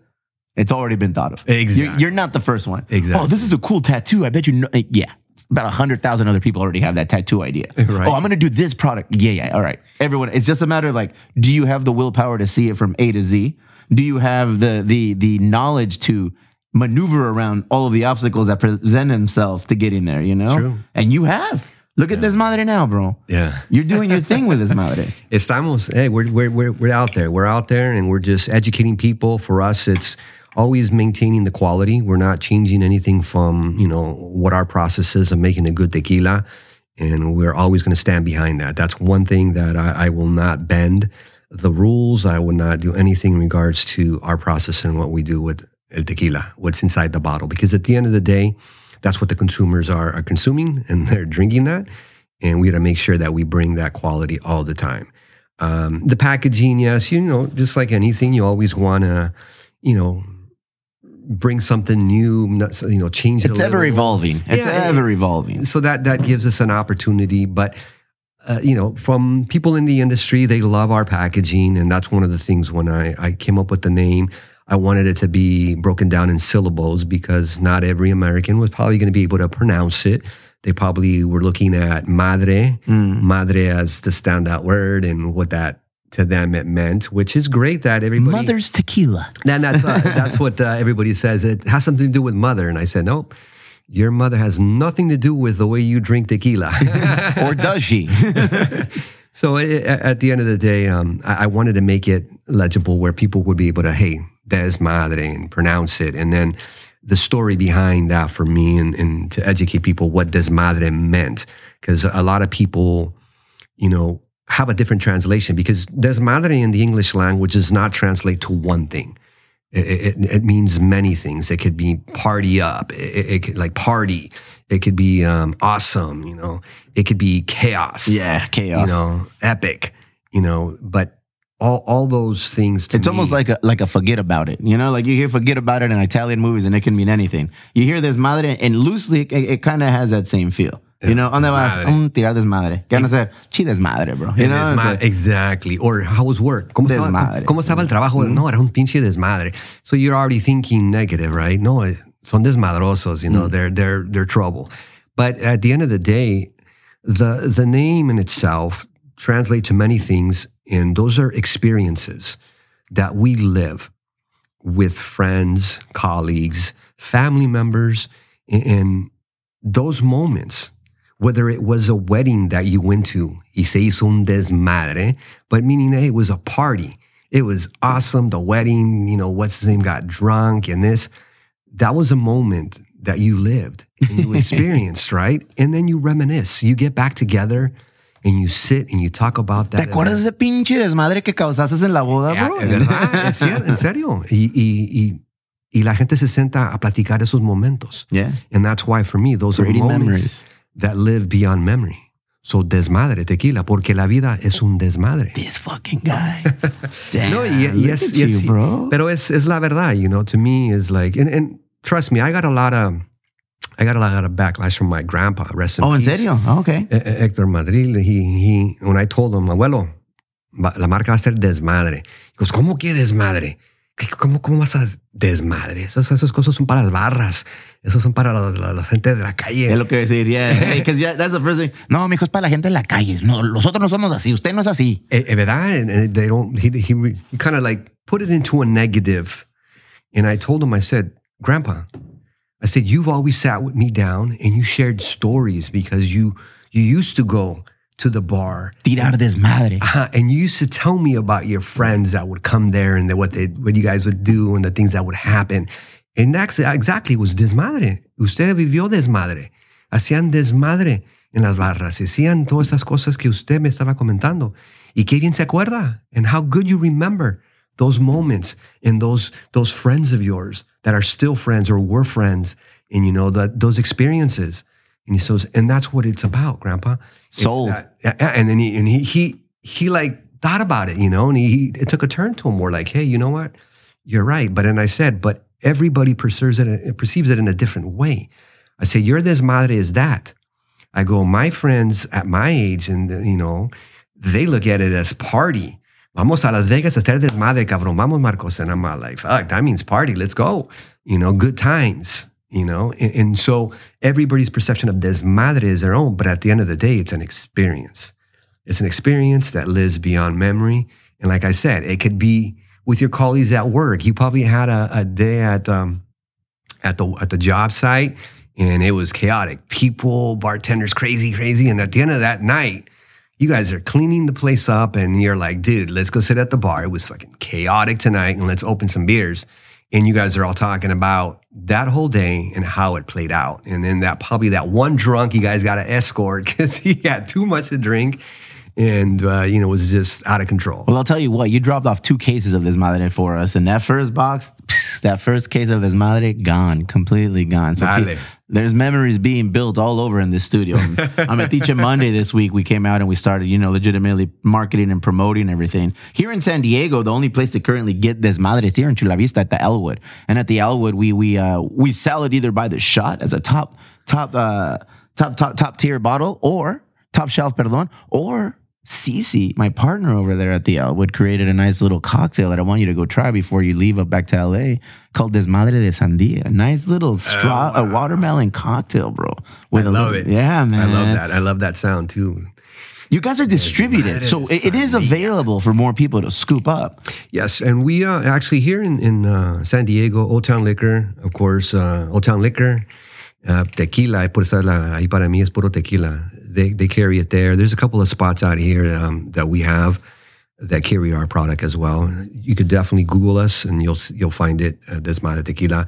it's already been thought of. Exactly. You're, you're not the first one. Exactly. Oh, this is a cool tattoo. I bet you know. eh, Yeah. About a hundred thousand other people already have that tattoo idea. Right. Oh, I'm gonna do this product. Yeah, yeah. All right. Everyone. It's just a matter of like, do you have the willpower to see it from A to Z? Do you have the the the knowledge to maneuver around all of the obstacles that present themselves to getting there? You know. True. And you have. Look at this madre now, bro. Yeah. You're doing your thing with this madre. Estamos, hey, we're, we're, we're, we're out there. We're out there and we're just educating people. For us, it's always maintaining the quality. We're not changing anything from, you know, what our process is of making a good tequila. And we're always going to stand behind that. That's one thing that I, I will not bend the rules. I will not do anything in regards to our process and what we do with el tequila, what's inside the bottle. Because at the end of the day, that's what the consumers are, are consuming and they're drinking that. And we got to make sure that we bring that quality all the time. Um, the packaging, yes, you know, just like anything, you always want to, you know, bring something new, you know, change it. It's ever evolving. It's Yeah, ever evolving. So that that gives us an opportunity, but uh, you know, from people in the industry, they love our packaging, and that's one of the things when I, I came up with the name. I wanted it to be broken down in syllables because not every American was probably going to be able to pronounce it. They probably were looking at madre, madre as the standout word, and what that to them it meant, which is great that everybody Mother's tequila. and that's uh, that's what uh, everybody says. It has something to do with mother. And I said, no, your mother has nothing to do with the way you drink tequila. or does she? so i at the end of the day, um, I, I wanted to make it legible where people would be able to, hey, des madre, and pronounce it. And then the story behind that for me and, and to educate people what des madre meant. Because a lot of people, you know, have a different translation because des madre in the English language does not translate to one thing. It, it, it means many things. It could be party up. It, it could like party. It could be um, awesome. You know, it could be chaos. yeah, chaos. You know, epic. You know, but all all those things. To It's almost like a like a forget about it. You know, like you hear forget about it in Italian movies and it can mean anything. You hear desmadre and loosely it, it kind of has that same feel. You know, ¿dónde vas? desmadre. Um, tirar desmadre. ¿Qué van a hacer? Chi desmadre, bro. You know, is ma- it's a- exactly. Or how was work? ¿Cómo estaba, Desmadre. Mm-hmm. ¿Cómo estaba el trabajo? No, era un pinche desmadre. So you're already thinking negative, right? No, eh, son desmadrosos, you Mm. know, they're, they're, they're trouble. But at the end of the day, the, the name in itself translates to many things, and those are experiences that we live with friends, colleagues, family members, and- and those moments, whether it was a wedding that you went to, y se hizo un desmadre, but meaning that it was a party. It was awesome. The wedding, you know, what's his name got drunk and this. That was a moment that you lived and you experienced, right? And then you reminisce. You get back together and you sit and you talk about that. ¿Te acuerdas de ese pinche desmadre que causaste en la boda, ah, bro? es verdad, es cier- en serio. Y, y, y, y la gente se sienta a platicar esos momentos. Yeah. And that's why for me, those are moments memories. That live beyond memory. So desmadre, tequila, porque la vida es un desmadre. This fucking guy. Damn, No, y, y look es, at y es- you, bro. pero es, es la verdad, you know, to me is like, and, and trust me, I got a lot of, I got a lot of backlash from my grandpa, rest in oh, en serio? Oh, okay. Héctor Madrid, he, he, when I told him, abuelo, la marca va a ser desmadre. He goes, ¿cómo que desmadre? ¿Qué- ¿Cómo, cómo vas a desmadre? Esas, esas cosas son para las barras. Esas son para la, la- la gente de la calle. Es lo que decir, yeah. Because yeah, that's the first thing. No, mijo, es para la gente en la calle. No, nosotros no somos así. Usted no es así. Eh, eh, ¿Verdad? And, and they don't, he, he, he kind of like put it into a negative. And I told him, I said, Grandpa, I said, you've always sat with me down and you shared stories because you, you used to go to the bar Tirar desmadre. Uh-huh. And you used to tell me about your friends that would come there and the, what they what you guys would do and the things that would happen. And that's exactly was desmadre. Usted vivió desmadre. Hacían desmadre en las barras. Hacían todas esas cosas que usted me estaba comentando. Y qué bien se acuerda. And how good you remember those moments and those those friends of yours that are still friends or were friends. And you know that those experiences. And he says, and that's what it's about, Grandpa. It's Sold. that- and then he and he he he like thought about it, you know, and he, he it took a turn to him more like, hey, you know what, you're right. But then I said, but everybody perceives it perceives it in a different way. I say, your desmadre is that. I go, my friends at my age, and you know, they look at it as party. Vamos a Las Vegas a estar desmadre, cabrón. Vamos, Marcos. And I'm like, fuck, that means party. Let's go. You know, good times. You know, and, and so everybody's perception of desmadre is their own. But at the end of the day, it's an experience. It's an experience that lives beyond memory. And like I said, it could be with your colleagues at work. You probably had a, a day at um, at the at the job site, and it was chaotic. People, bartenders, crazy, crazy. And at the end of that night, you guys are cleaning the place up, and you're like, dude, let's go sit at the bar. It was fucking chaotic tonight, and let's open some beers. And you guys are all talking about that whole day and how it played out. And then that probably that one drunk you guys got to escort because he had too much to drink and, uh, you know, was just out of control. Well, I'll tell you what, you dropped off two cases of desmadre for us. And that first box, that first case of desmadre, gone, completely gone. So Dale. there's memories being built all over in this studio. I'm at Teacher Monday this week. We came out and we started, you know, legitimately marketing and promoting everything. Here in San Diego, the only place to currently get desmadre is here in Chula Vista at the Elwood. And at the Elwood, we we uh, we sell it either by the shot as a top top uh, top top top tier bottle or top shelf, perdón, or Cece, my partner over there at the Elwood, created a nice little cocktail that I want you to go try before you leave up back to LA called Desmadre de Sandia. A nice little straw, a watermelon cocktail, bro. With I love little- it. Yeah, man. I love that. I love that sound too. You guys are distributed, so it, it is available for more people to scoop up. Yes, and we uh, actually here in, in uh, San Diego, Old Town Liquor, of course, uh, Old Town Liquor, uh, tequila, por eso la, ahí para mí es puro tequila. They, they carry it there. There's a couple of spots out here um, that we have that carry our product as well. You could definitely Google us and you'll you'll find it. Uh, Desmadre Tequila,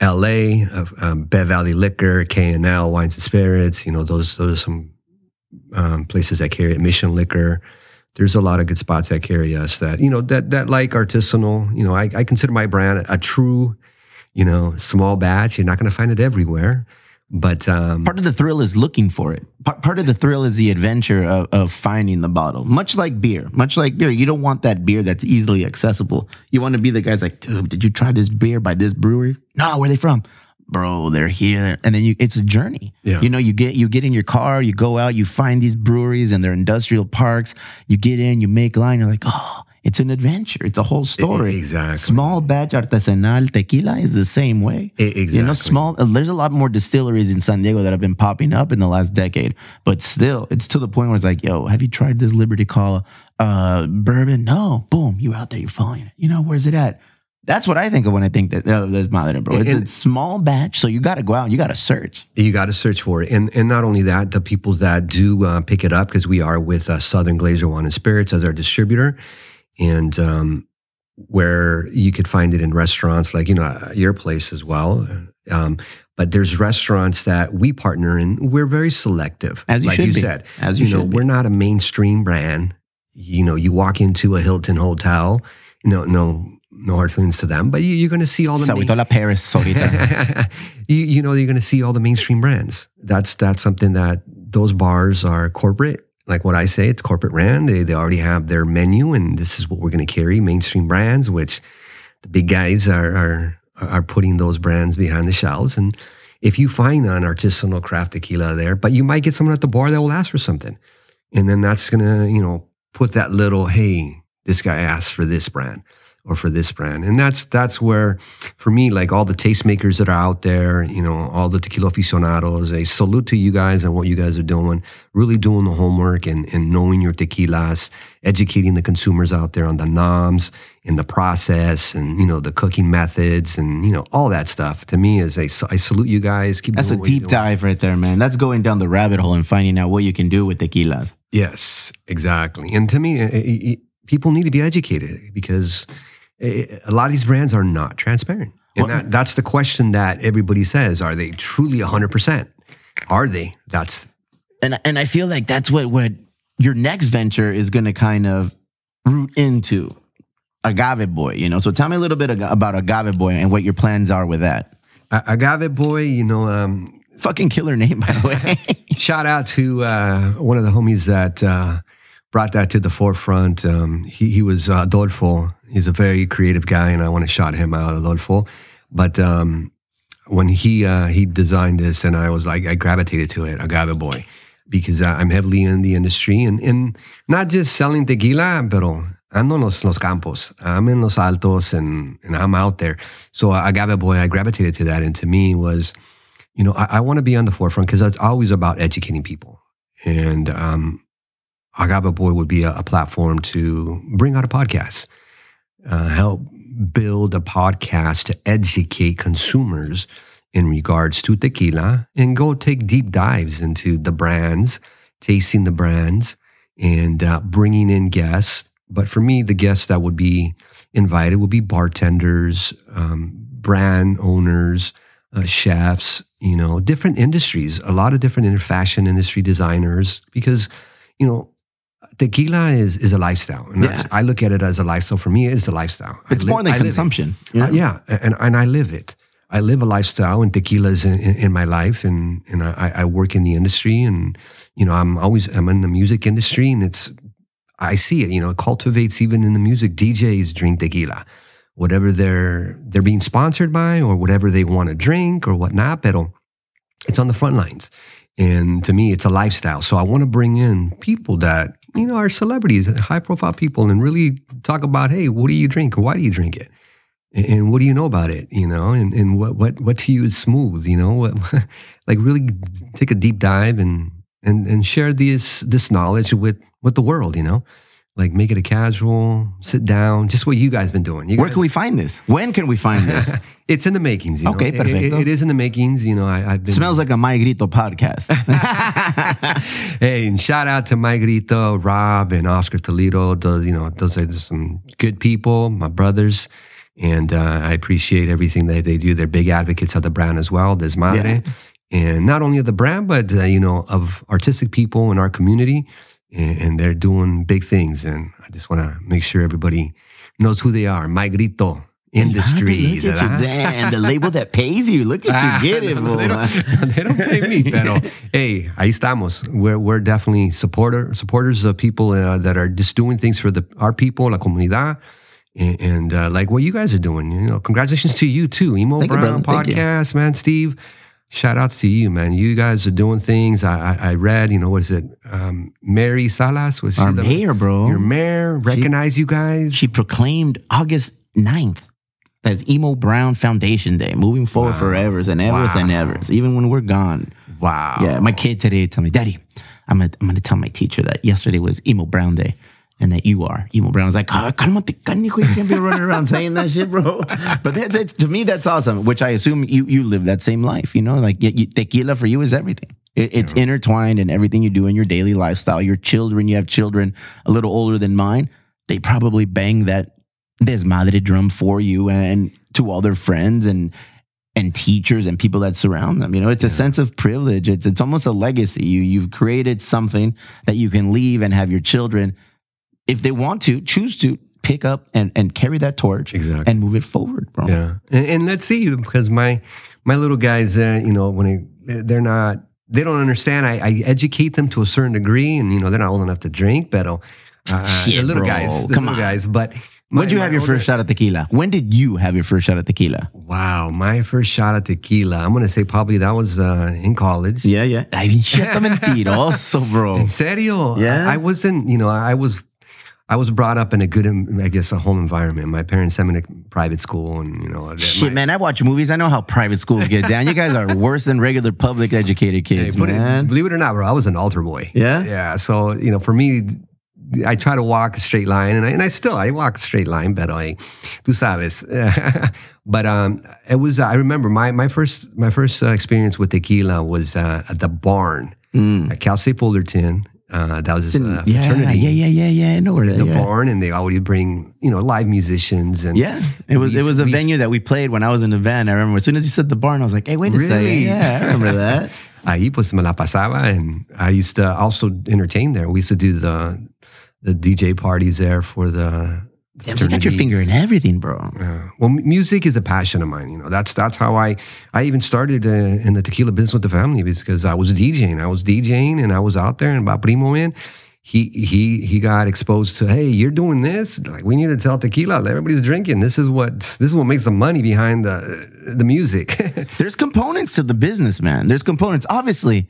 L.A., uh, um, Bear Valley Liquor, K&L Wines and Spirits. You know those those are some um, places that carry it. Mission Liquor. There's a lot of good spots that carry us that you know that that like artisanal. You know, I, I consider my brand a true, you know, small batch. You're not going to find it everywhere, but um, Part of the thrill is looking for it. Part, part of the thrill is the adventure of, of finding the bottle. Much like beer, much like beer, you don't want that beer that's easily accessible. You want to be the guys like, dude, did you try this beer by this brewery? No, where are they from? Bro, they're here. And then you, it's a journey. Yeah. You know, you get, you get in your car, you go out, you find these breweries and their industrial parks. You get in, you make line. You're like, oh, it's an adventure. It's a whole story. exactly. Small batch artesanal tequila is the same way. E- You know, small. uh, There's a lot more distilleries in San Diego that have been popping up in the last decade, but still, it's to the point where it's like, yo, have you tried this Liberty Call uh, bourbon? No. Boom, you're out there, you're following it. You know, where's it at? That's what I think of when I think that uh, there's Madre, bro. It's a small batch, so you got to go out, you got to search. You got to search for it, and and not only that, the people that do uh, pick it up because we are with uh, Southern Glazer Wine and Spirits as our distributor, and um, where you could find it in restaurants like you know uh, your place as well. Um, but there's restaurants that we partner in. We're very selective, As you like should you be. said. As you know, be. we're not a mainstream brand. You know, you walk into a Hilton hotel. No, no, no hard feelings to them, but you, you're going to see all the. main- la Paris, you, you know, you're going to see all the mainstream brands. That's that's something that those bars are corporate. Like what I say, it's corporate brand. They they already have their menu, and this is what we're going to carry: mainstream brands, which the big guys are are are putting those brands behind the shelves. And if you find an artisanal craft tequila there, but you might get someone at the bar that will ask for something, and then that's going to you know put that little hey, this guy asked for this brand or for this brand. And that's that's where, for me, like all the tastemakers that are out there, you know, all the tequila aficionados, a salute to you guys and what you guys are doing, really doing the homework and, and knowing your tequilas, educating the consumers out there on the noms and the process and, you know, the cooking methods and, you know, all that stuff. To me is a, I salute you guys. Keep That's a deep dive right there, man. That's going down the rabbit hole and finding out what you can do with tequilas. Yes, exactly. And to me, i- i- i- people need to be educated because i- a lot of these brands are not transparent. And that, that's the question that everybody says. Are they truly 100%? Are they? That's and and I feel like that's what what your next venture is going to kind of root into agave boy you know so tell me a little bit about agave boy and what your plans are with that A- Agave Boy, you know, um, fucking killer name by the way shout out to uh, one of the homies that uh, brought that to the forefront. Um, he, he was uh, Adolfo. He's a very creative guy, and I want to shout him out, Adolfo. But um, when he uh, he designed this, and I was like, I gravitated to it, Agave Boy, because I'm heavily in the industry and, and not just selling tequila, pero ando en los, los campos. I'm in los altos and, and I'm out there. So Agave Boy, I gravitated to that. And to me was, you know, I, I want to be on the forefront because it's always about educating people. And um, Agave Boy would be a, a platform to bring out a podcast, uh, help build a podcast to educate consumers in regards to tequila and go take deep dives into the brands, tasting the brands, and uh, bringing in guests. But for me, the guests that would be invited would be bartenders, um, brand owners, uh, chefs, you know, different industries, a lot of different fashion industry designers, because, you know, tequila is, is a lifestyle. And that's, I look at it as a lifestyle. For me, it's a lifestyle. It's live- more than I consumption you know? yeah, and and I live it. I live a lifestyle, and tequila is in, in, in my life, and and I, I work in the industry, and you know I'm always I'm in the music industry, and it's I see it. You know, it cultivates even in the music. DJs drink tequila, whatever they're they're being sponsored by, or whatever they want to drink, or whatnot. But it's on the front lines, And to me, it's a lifestyle. So I want to bring in people that, you know, are celebrities, high profile people, and really talk about, hey, what do you drink? Why do you drink it? And, and what do you know about it? You know, and, and what, what, what to you is smooth, you know, what, like really take a deep dive and, and, and share this, this knowledge with, with the world, you know, like make it a casual, sit down, just what you guys been doing. You Where guys- can we find this? When can we find this? It's in the makings. You know? Okay, It- it- it is in the makings. You know, I, I've been. Smells like a My Grito podcast. Hey, and shout out to Mike Grito, Rob, and Oscar Toledo. Those, you know, those are some good people, my brothers, and uh, I appreciate everything that they do. They're big advocates of the brand as well, Desmadre, and not only of the brand, but uh, you know, of artistic people in our community, and, and they're doing big things. And I just want to make sure everybody knows who they are. Mike Grito Industries. Look at you, damn, the label that pays you. Look at you, get it, Ah, no, they, don't, they don't pay me, pero hey, ahí estamos. We're, we're definitely supporter supporters of people uh, that are just doing things for the our people, la comunidad, and, and uh, like what you guys are doing. You know, congratulations to you too, Emo Thank you, Brown brother. You. podcast, man. Steve, shout outs to you, man. You guys are doing things. I I, I read, you know, was it um, Mary Salas? Was she Our the- mayor, bro. Your mayor recognize you guys. she proclaimed August 9th as Emo Brown Foundation Day, moving forward forever and ever and ever, even when we're gone. wow. Yeah, my kid today told me, Daddy, I'm gonna, I'm gonna tell my teacher that yesterday was Emo Brown Day. And that you are emo brown. Was like, "Ah, cálmate, canijo, you can't be running around saying that shit, bro. But that's it's, to me, that's awesome. Which I assume you you live that same life, you know. Like y- y- tequila for you is everything. It, it's intertwined in everything you do in your daily lifestyle. Your children, you have children a little older than mine. They probably bang that desmadre drum for you and to all their friends and and teachers and people that surround them. You know, it's a sense of privilege. It's it's almost a legacy. You you've created something that you can leave and have your children, if they want to, choose to pick up and, and carry that torch Exactly. and move it forward, bro. Yeah, and, and let's see because my my little guys, uh, you know, when they, they're not, they don't understand. I, I educate them to a certain degree, and you know, they're not old enough to drink, but uh, Shit, the little bro. guys, the Come little on. guys. But When did you have your older- first shot of tequila? When did you have your first shot of tequila? Wow, my first shot of tequila. I'm gonna say probably that was uh, in college. Yeah, yeah. I mean, shit, mentiroso, bro. En serio? Yeah? I, I wasn't. You know, I was. I was brought up in a good, I guess, a home environment. My parents sent me to private school, and you know, Shit, my- man, I watch movies. I know how private schools get down. You guys are worse than regular public educated Hey, kids, it- man. believe it or not, bro, I was an altar boy. Yeah? yeah. So you know, for me, I try to walk a straight line, and I, and I still I walk a straight line, but I, tú sabes. but um, it was I remember my my first my first uh, experience with tequila was uh, at the barn at Cal State Fullerton. Uh, that was uh, yeah, fraternity. yeah, yeah, yeah, yeah. I know where that The yeah. barn, and they always bring you know live musicians and Yeah, it was we- it was a we- venue that we played when I was in the van. I remember as soon as you said the barn, I was like, "Hey, wait a second. Really? Yeah, I remember that. Ahí pues me la pasaba, and I used to also entertain there. We used to do the the DJ parties there for the. Damn, you got your finger in everything, bro. Yeah. Well, music is a passion of mine. You know, that's that's how I I even started uh, in the tequila business with the family because I was DJing. I was DJing and I was out there and about Primo in. He he he got exposed to hey you're doing this like we need to tell tequila everybody's drinking this is what this is what makes the money behind the the music There's components to the business, man. There's components. Obviously,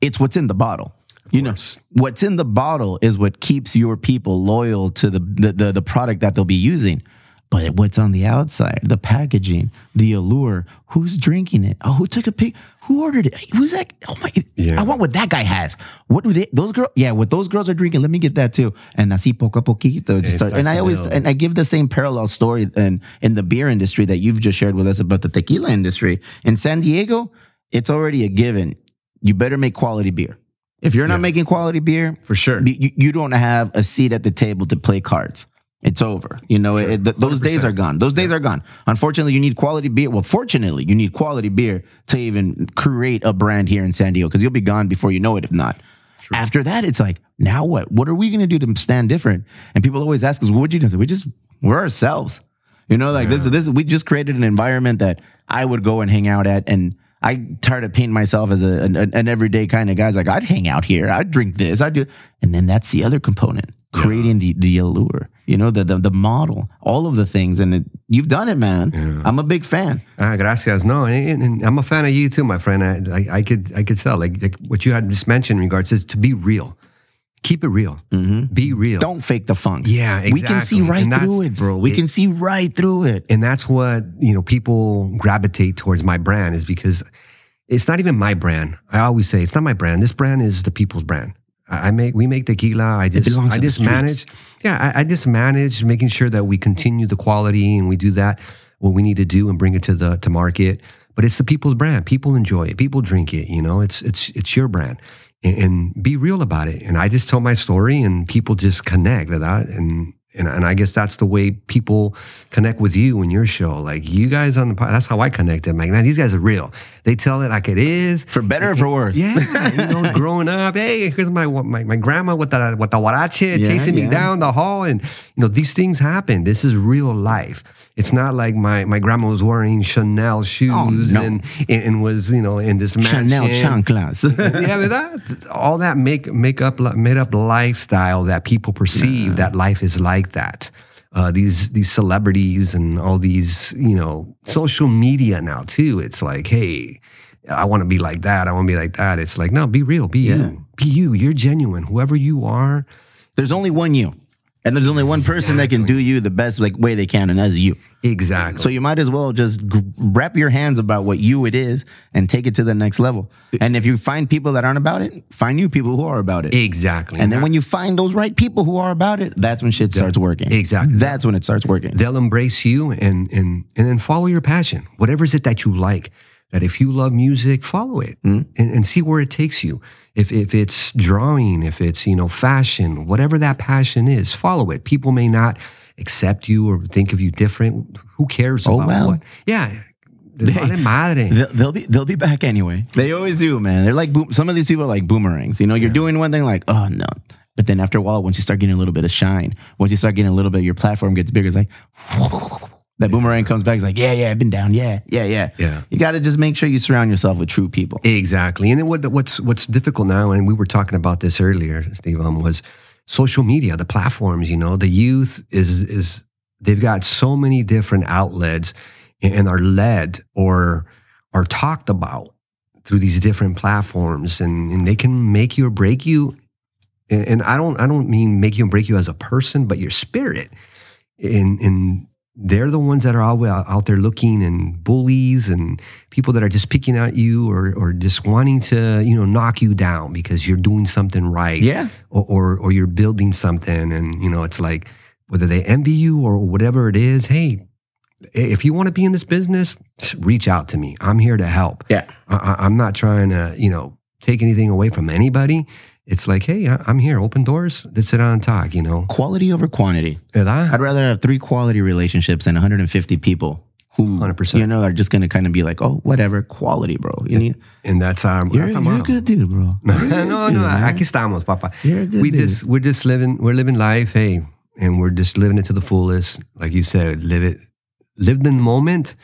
it's what's in the bottle. You know, what's in the bottle is what keeps your people loyal to the, the the the product that they'll be using. But what's on the outside, the packaging, the allure, who's drinking it? Oh, who took a pic? Who ordered it? Who's that? Oh my! Yeah. I want what that guy has. What do they? Those girls? Yeah, what those girls are drinking. Let me get that too. And así poco a poquito. it It starts- starts and I always and I give the same parallel story in in the beer industry that you've just shared with us about the tequila industry in San Diego. It's already a given. You better make quality beer. If you're not making quality beer, For sure. you, you don't have a seat at the table to play cards. It's over. You know, it, th- those days are gone. Those days are gone. Unfortunately, you need quality beer. Well, fortunately, you need quality beer to even create a brand here in San Diego because you'll be gone before you know it. If not, after that, it's like, now what? What are we going to do to stand different? And people always ask us, "What'd you do?" We just we're ourselves. You know, like this. This we just created an environment that I would go and hang out at, and I try to paint myself as a, an, an everyday kind of guy. It's like I'd hang out here, I'd drink this, I'd do, and then that's the other component, creating the the allure. You know, the the, the model, all of the things, and it, You've done it, man. I'm a big fan. Ah, gracias. No, and, and I'm a fan of you too, my friend. I, I, I could I could tell like, like what you had just mentioned in regards to to be real. Keep it real. Mm-hmm. Be real. Don't fake the funk. Yeah, We can see right through it, bro. We it- can see right through it. and that's what you know people gravitate towards my brand is because it's not even my brand. I always say it's not my brand. This brand is the people's brand. I make we make tequila. I just i just manage. Yeah I, I just manage making sure that we continue the quality and we do that what we need to do and bring it to the to market. But it's the people's brand. People enjoy it. People drink it you know? It's it's it's your brand and, and be real about it. And i just tell my story and people just connect with that. And and, and I guess that's the way people connect with you and your show. Like you guys on the pod, that's how I connected. I'm like, man, these guys are real. They tell it like it is. For better or for worse. Yeah, you know, growing up, hey, here's my my, my grandma with the with the huarache Yeah, chasing yeah. me down the hall, and you know these things happen. This is real life. It's not like my my grandma was wearing Chanel oh, shoes Oh, no. and, and and was you know in this Chanel mansion. chanclas. yeah, but that all that make make up made up lifestyle that people perceive that life is like that. Uh, these these celebrities and all these you know social media now too. It's like, hey, I want to be like that. I want to be like that. It's like, no, be real, be you, be you. You're genuine. Whoever you are. There's only one you. And there's only one person that can do you the best like way they can, and that's you. Exactly. So you might as well just wrap your hands about what you it is and take it to the next level. And if you find people that aren't about it, find new people who are about it. exactly. And then when you find those right people who are about it, that's when shit starts working. Exactly. That's when it starts working. they'll embrace you and and and then follow your passion whatever is it that you like that if you love music follow it hmm? and, and see where it takes you if if it's drawing if it's you know fashion whatever that passion is follow it people may not accept you or think of you different who cares Oh, about well. what yeah Vale. They'll, they'll be they'll be back anyway. They always do, man. They're like boom, some of these people are like boomerangs. You know, you're doing one thing like, oh no, but then after a while, once you start getting a little bit of shine, once you start getting a little bit, your platform gets bigger. It's like that boomerang comes back. It's like, yeah, yeah, I've been down. Yeah, yeah, yeah. Yeah. You got to just make sure you surround yourself with true people. Exactly. And then what, what's what's difficult now, and we were talking about this earlier, Steve, um, was social media, the platforms. You know, the youth is is they've got so many different outlets and, are led or are talked about through these different platforms, and, and they can make you or break you. And, I don't I don't mean make you and break you as a person, but your spirit. In and they're the ones that are out there looking and bullies and people that are just picking at you or, or just wanting to you know knock you down because you're doing something right Yeah. or, or or you're building something and you know it's like whether they envy you or whatever it is hey if you want to be in this business reach out to me i'm here to help Yeah. I- i'm not trying to you know take anything away from anybody it's like hey i'm here open doors let's sit down and talk you know Quality over quantity. ¿Verdad? I'd rather have three quality relationships than 150 people who 100%. you know are just gonna kind of be like, oh, whatever, quality, bro. You need, and that's our you're, that's our you're a good dude, bro. no, no, aquí estamos, papa. You're a good we dude. just we're just living we're living life, hey, and we're just living it to the fullest. Like you said, live it, live the moment,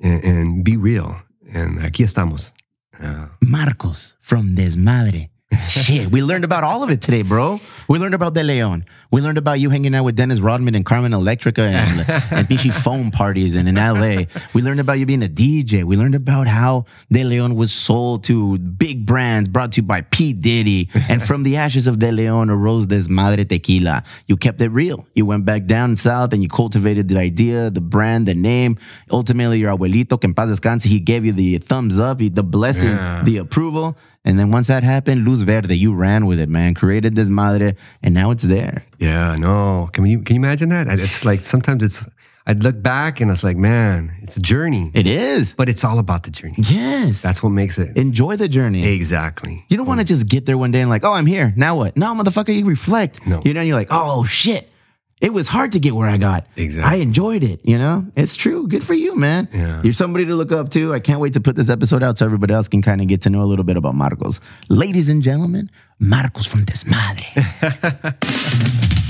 and, and be real. And aquí estamos. Uh, Marcos from Desmadre. Shit, we learned about all of it today, bro. We learned about De Leon. We learned about you hanging out with Dennis Rodman and Carmen Electra and, and Pichi phone parties and in LA. We learned about you being a DJ. We learned about how De Leon was sold to big brands brought to you by P. Diddy. And from the ashes of De Leon arose Desmadre Tequila. You kept it real. You went back down south and you cultivated the idea, the brand, the name. Ultimately, your abuelito, que en paz descanse, he gave you the thumbs up, the blessing, Yeah. the approval. And then once that happened, Luz Verde, you ran with it, man. Created this madre, and now it's there. yeah, no, can you can you imagine that? It's like sometimes it's I'd look back and it's like, man, it's a journey, It is. but it's all about the journey. Yes. That's what makes it Enjoy the journey. exactly. You don't want to mm. just get there one day and like, oh, I'm here. Now what? No, motherfucker, you reflect. No. You know, you're like, oh shit. It was hard to get where I got. Exactly. I enjoyed it. You know, it's true. Good for you, man. Yeah. You're somebody to look up to. I can't wait to put this episode out so everybody else can kind of get to know a little bit about Marcos. Ladies and gentlemen, Marcos from Desmadre.